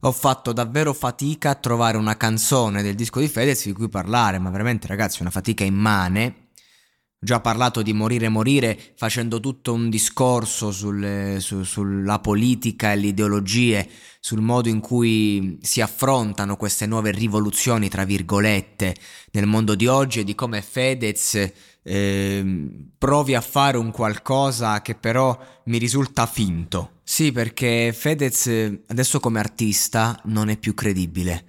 Ho fatto davvero fatica a trovare una canzone del disco di Fedez di cui parlare, ma veramente ragazzi una fatica immane. Ho già parlato di morire morire facendo tutto un discorso sul, su, sulla politica e le ideologie, sul modo in cui si affrontano queste nuove rivoluzioni, tra virgolette, nel mondo di oggi e di come Fedez eh, provi a fare un qualcosa che però mi risulta finto. Sì, perché Fedez adesso come artista non è più credibile.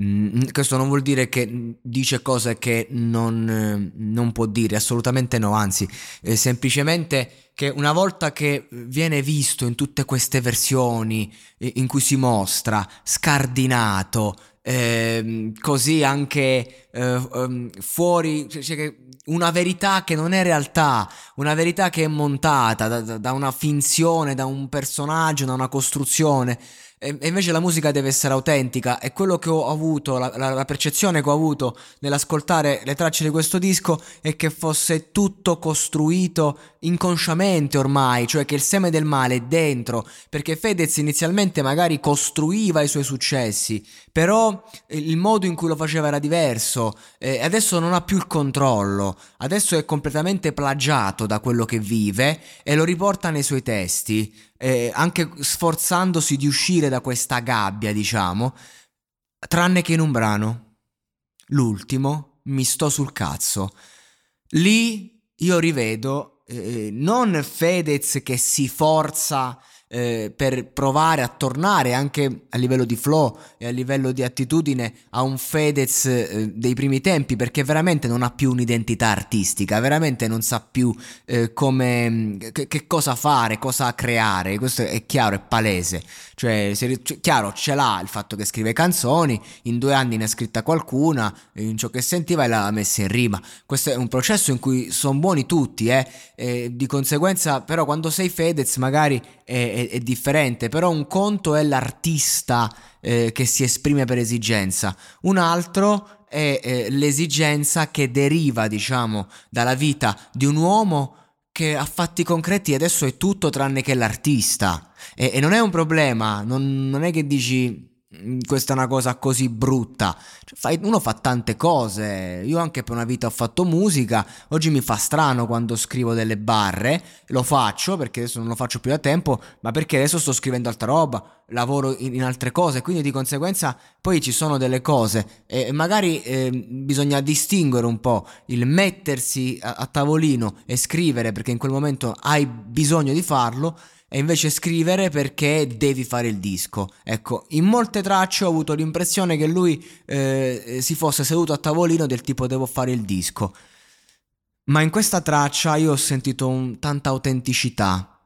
Mm, questo non vuol dire che dice cose che non, non può dire, assolutamente no, anzi, eh, semplicemente che una volta che viene visto in tutte queste versioni eh, in cui si mostra scardinato, eh, così anche eh, um, fuori, cioè, cioè una verità che non è realtà, una verità che è montata da, da una finzione, da un personaggio, da una costruzione. E, invece la musica deve essere autentica e quello che ho avuto, la, la, la, percezione che ho avuto nell'ascoltare le tracce di questo disco è che fosse tutto costruito inconsciamente ormai, cioè che il seme del male è dentro, perché Fedez inizialmente magari costruiva i suoi successi, però il modo in cui lo faceva era diverso e adesso non ha più il controllo, adesso è completamente plagiato da quello che vive e lo riporta nei suoi testi eh, anche sforzandosi di uscire da questa gabbia, diciamo, tranne che in un brano. L'ultimo, mi sto sul cazzo. Lì io rivedo eh, non Fedez che si forza eh, per provare a tornare anche a livello di flow e a livello di attitudine a un Fedez eh, dei primi tempi perché veramente non ha più un'identità artistica, veramente non sa più eh, come, che, che, cosa fare, cosa creare, questo è chiaro, è palese, cioè, se, cioè, chiaro ce l'ha il fatto che scrive canzoni, in due anni ne ha scritta qualcuna, in ciò che sentiva e l'ha messa in rima, questo è un processo in cui sono buoni tutti, eh, di conseguenza però quando sei Fedez magari è, è, è differente, però un conto è l'artista eh, che si esprime per esigenza, un altro è eh, l'esigenza che deriva, diciamo, dalla vita di un uomo che ha fatti concreti e adesso è tutto tranne che l'artista. E, e non è un problema, non, non è che dici questa è una cosa così brutta. Cioè, uno fa tante cose. Io anche per una vita ho fatto musica. Oggi mi fa strano quando scrivo delle barre. Lo faccio perché adesso non lo faccio più da tempo, ma perché adesso sto scrivendo altra roba. Lavoro in, in altre cose. Quindi di conseguenza poi ci sono delle cose. E magari eh, bisogna distinguere un po' il mettersi a, a tavolino e scrivere perché in quel momento hai bisogno di farlo e invece scrivere perché devi fare il disco. Ecco, in molte tracce ho avuto l'impressione che lui eh, si fosse seduto a tavolino del tipo devo fare il disco. Ma in questa traccia io ho sentito un, tanta autenticità.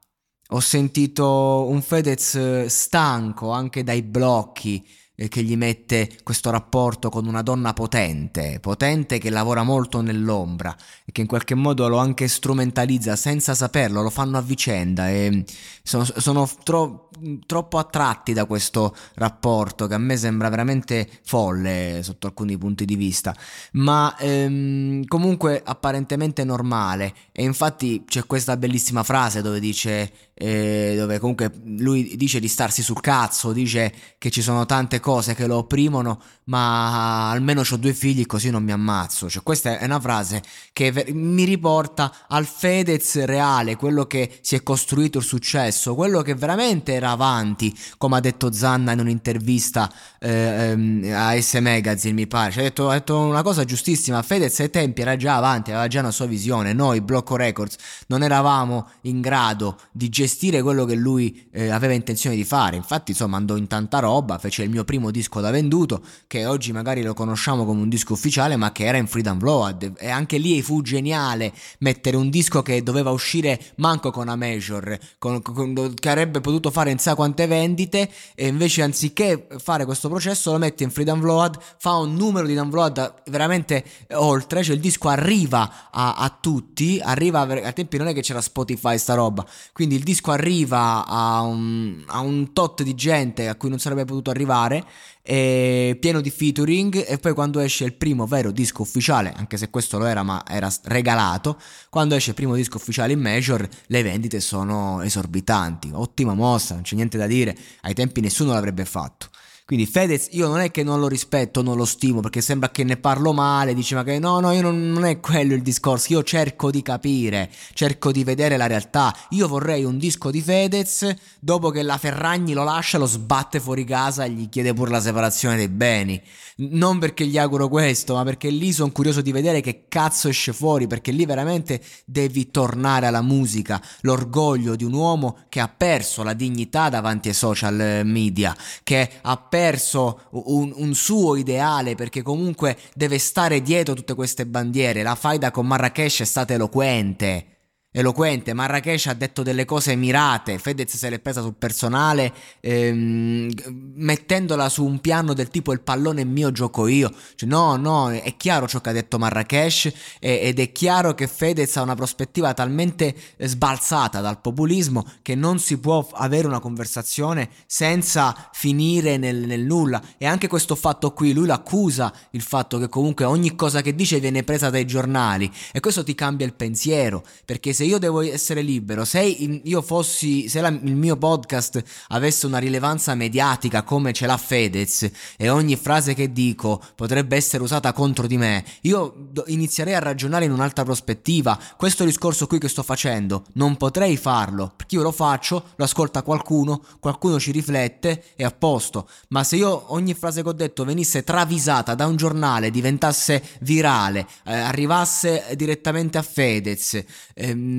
Ho sentito un Fedez stanco anche dai blocchi, che gli mette questo rapporto con una donna potente, potente che lavora molto nell'ombra e che in qualche modo lo anche strumentalizza senza saperlo, lo fanno a vicenda e sono, sono tro, troppo attratti da questo rapporto che a me sembra veramente folle sotto alcuni punti di vista, ma ehm, comunque apparentemente normale e infatti c'è questa bellissima frase dove dice eh, dove comunque lui dice di starsi sul cazzo, dice che ci sono tante cose che lo opprimono, ma almeno ho due figli così non mi ammazzo. Cioè, questa è una frase che mi riporta al Fedez reale, quello che si è costruito il successo, quello che veramente era avanti, come ha detto Zanna in un'intervista eh, ehm, a S Magazine, mi pare. Cioè, ha, detto, ha detto una cosa giustissima, Fedez ai tempi era già avanti, aveva già una sua visione, noi, Blocco Records, non eravamo in grado di gestire gestire quello che lui eh, aveva intenzione di fare. Infatti, insomma, andò in tanta roba, fece il mio primo disco da venduto, che oggi magari lo conosciamo come un disco ufficiale, ma che era in Freedom Flow. E anche lì fu geniale mettere un disco che doveva uscire manco con una major, con, con, che avrebbe potuto fare in sa quante vendite, e invece anziché fare questo processo lo mette in Freedom Flow, fa un numero di download veramente oltre, cioè il disco arriva a, a tutti, arriva a, a tempi non è che c'era Spotify sta roba, quindi il disco arriva a un, a un tot di gente a cui non sarebbe potuto arrivare, pieno di featuring e poi quando esce il primo vero disco ufficiale, anche se questo lo era ma era regalato, quando esce il primo disco ufficiale in major le vendite sono esorbitanti, ottima mossa, non c'è niente da dire, ai tempi nessuno l'avrebbe fatto. Quindi Fedez io non è che non lo rispetto, non lo stimo, perché sembra che ne parlo male, dice ma che no, no, io non, non è quello il discorso, io cerco di capire, cerco di vedere la realtà. Io vorrei un disco di Fedez, dopo che la Ferragni lo lascia, lo sbatte fuori casa e gli chiede pure la separazione dei beni. Non perché gli auguro questo, ma perché lì sono curioso di vedere che cazzo esce fuori, perché lì veramente devi tornare alla musica, l'orgoglio di un uomo che ha perso la dignità davanti ai social media, che ha perso perso un, un, suo ideale perché comunque deve stare dietro tutte queste bandiere. La faida con Marrakesh è stata eloquente eloquente. Marrakesh ha detto delle cose mirate. Fedez se l'è presa sul personale, ehm, mettendola su un piano del tipo il pallone è mio, gioco io. Cioè, no, no, è chiaro ciò che ha detto Marrakesh e, ed è chiaro che Fedez ha una prospettiva talmente sbalzata dal populismo che non si può avere una conversazione senza finire nel, nel nulla. E anche questo fatto qui, lui l'accusa il fatto che comunque ogni cosa che dice viene presa dai giornali e questo ti cambia il pensiero perché se io devo essere libero, se io fossi, se la, il mio podcast avesse una rilevanza mediatica come ce l'ha Fedez e ogni frase che dico potrebbe essere usata contro di me, io inizierei a ragionare in un'altra prospettiva. Questo discorso qui che sto facendo non potrei farlo, perché io lo faccio, lo ascolta qualcuno, qualcuno ci riflette e a posto. Ma se io ogni frase che ho detto venisse travisata da un giornale, diventasse virale, eh, arrivasse direttamente a Fedez, ehm,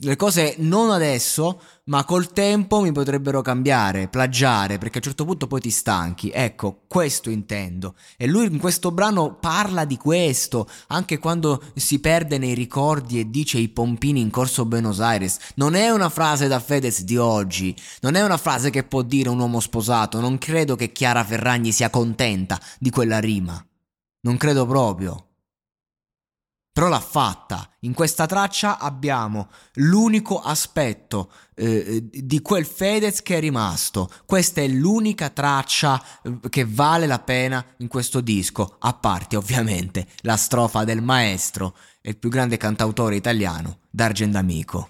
le cose non adesso, ma col tempo mi potrebbero cambiare, plagiare, perché a un certo punto poi ti stanchi. Ecco, questo intendo. E lui in questo brano parla di questo, anche quando si perde nei ricordi e dice i pompini in corso Buenos Aires. Non è una frase da Fedez di oggi, non è una frase che può dire un uomo sposato. Non credo che Chiara Ferragni sia contenta di quella rima. Non credo proprio. Però l'ha fatta. In questa traccia abbiamo l'unico aspetto eh, di quel Fedez che è rimasto. Questa è l'unica traccia eh, che vale la pena in questo disco, a parte ovviamente la strofa del maestro e il più grande cantautore italiano, D'Argent Amico.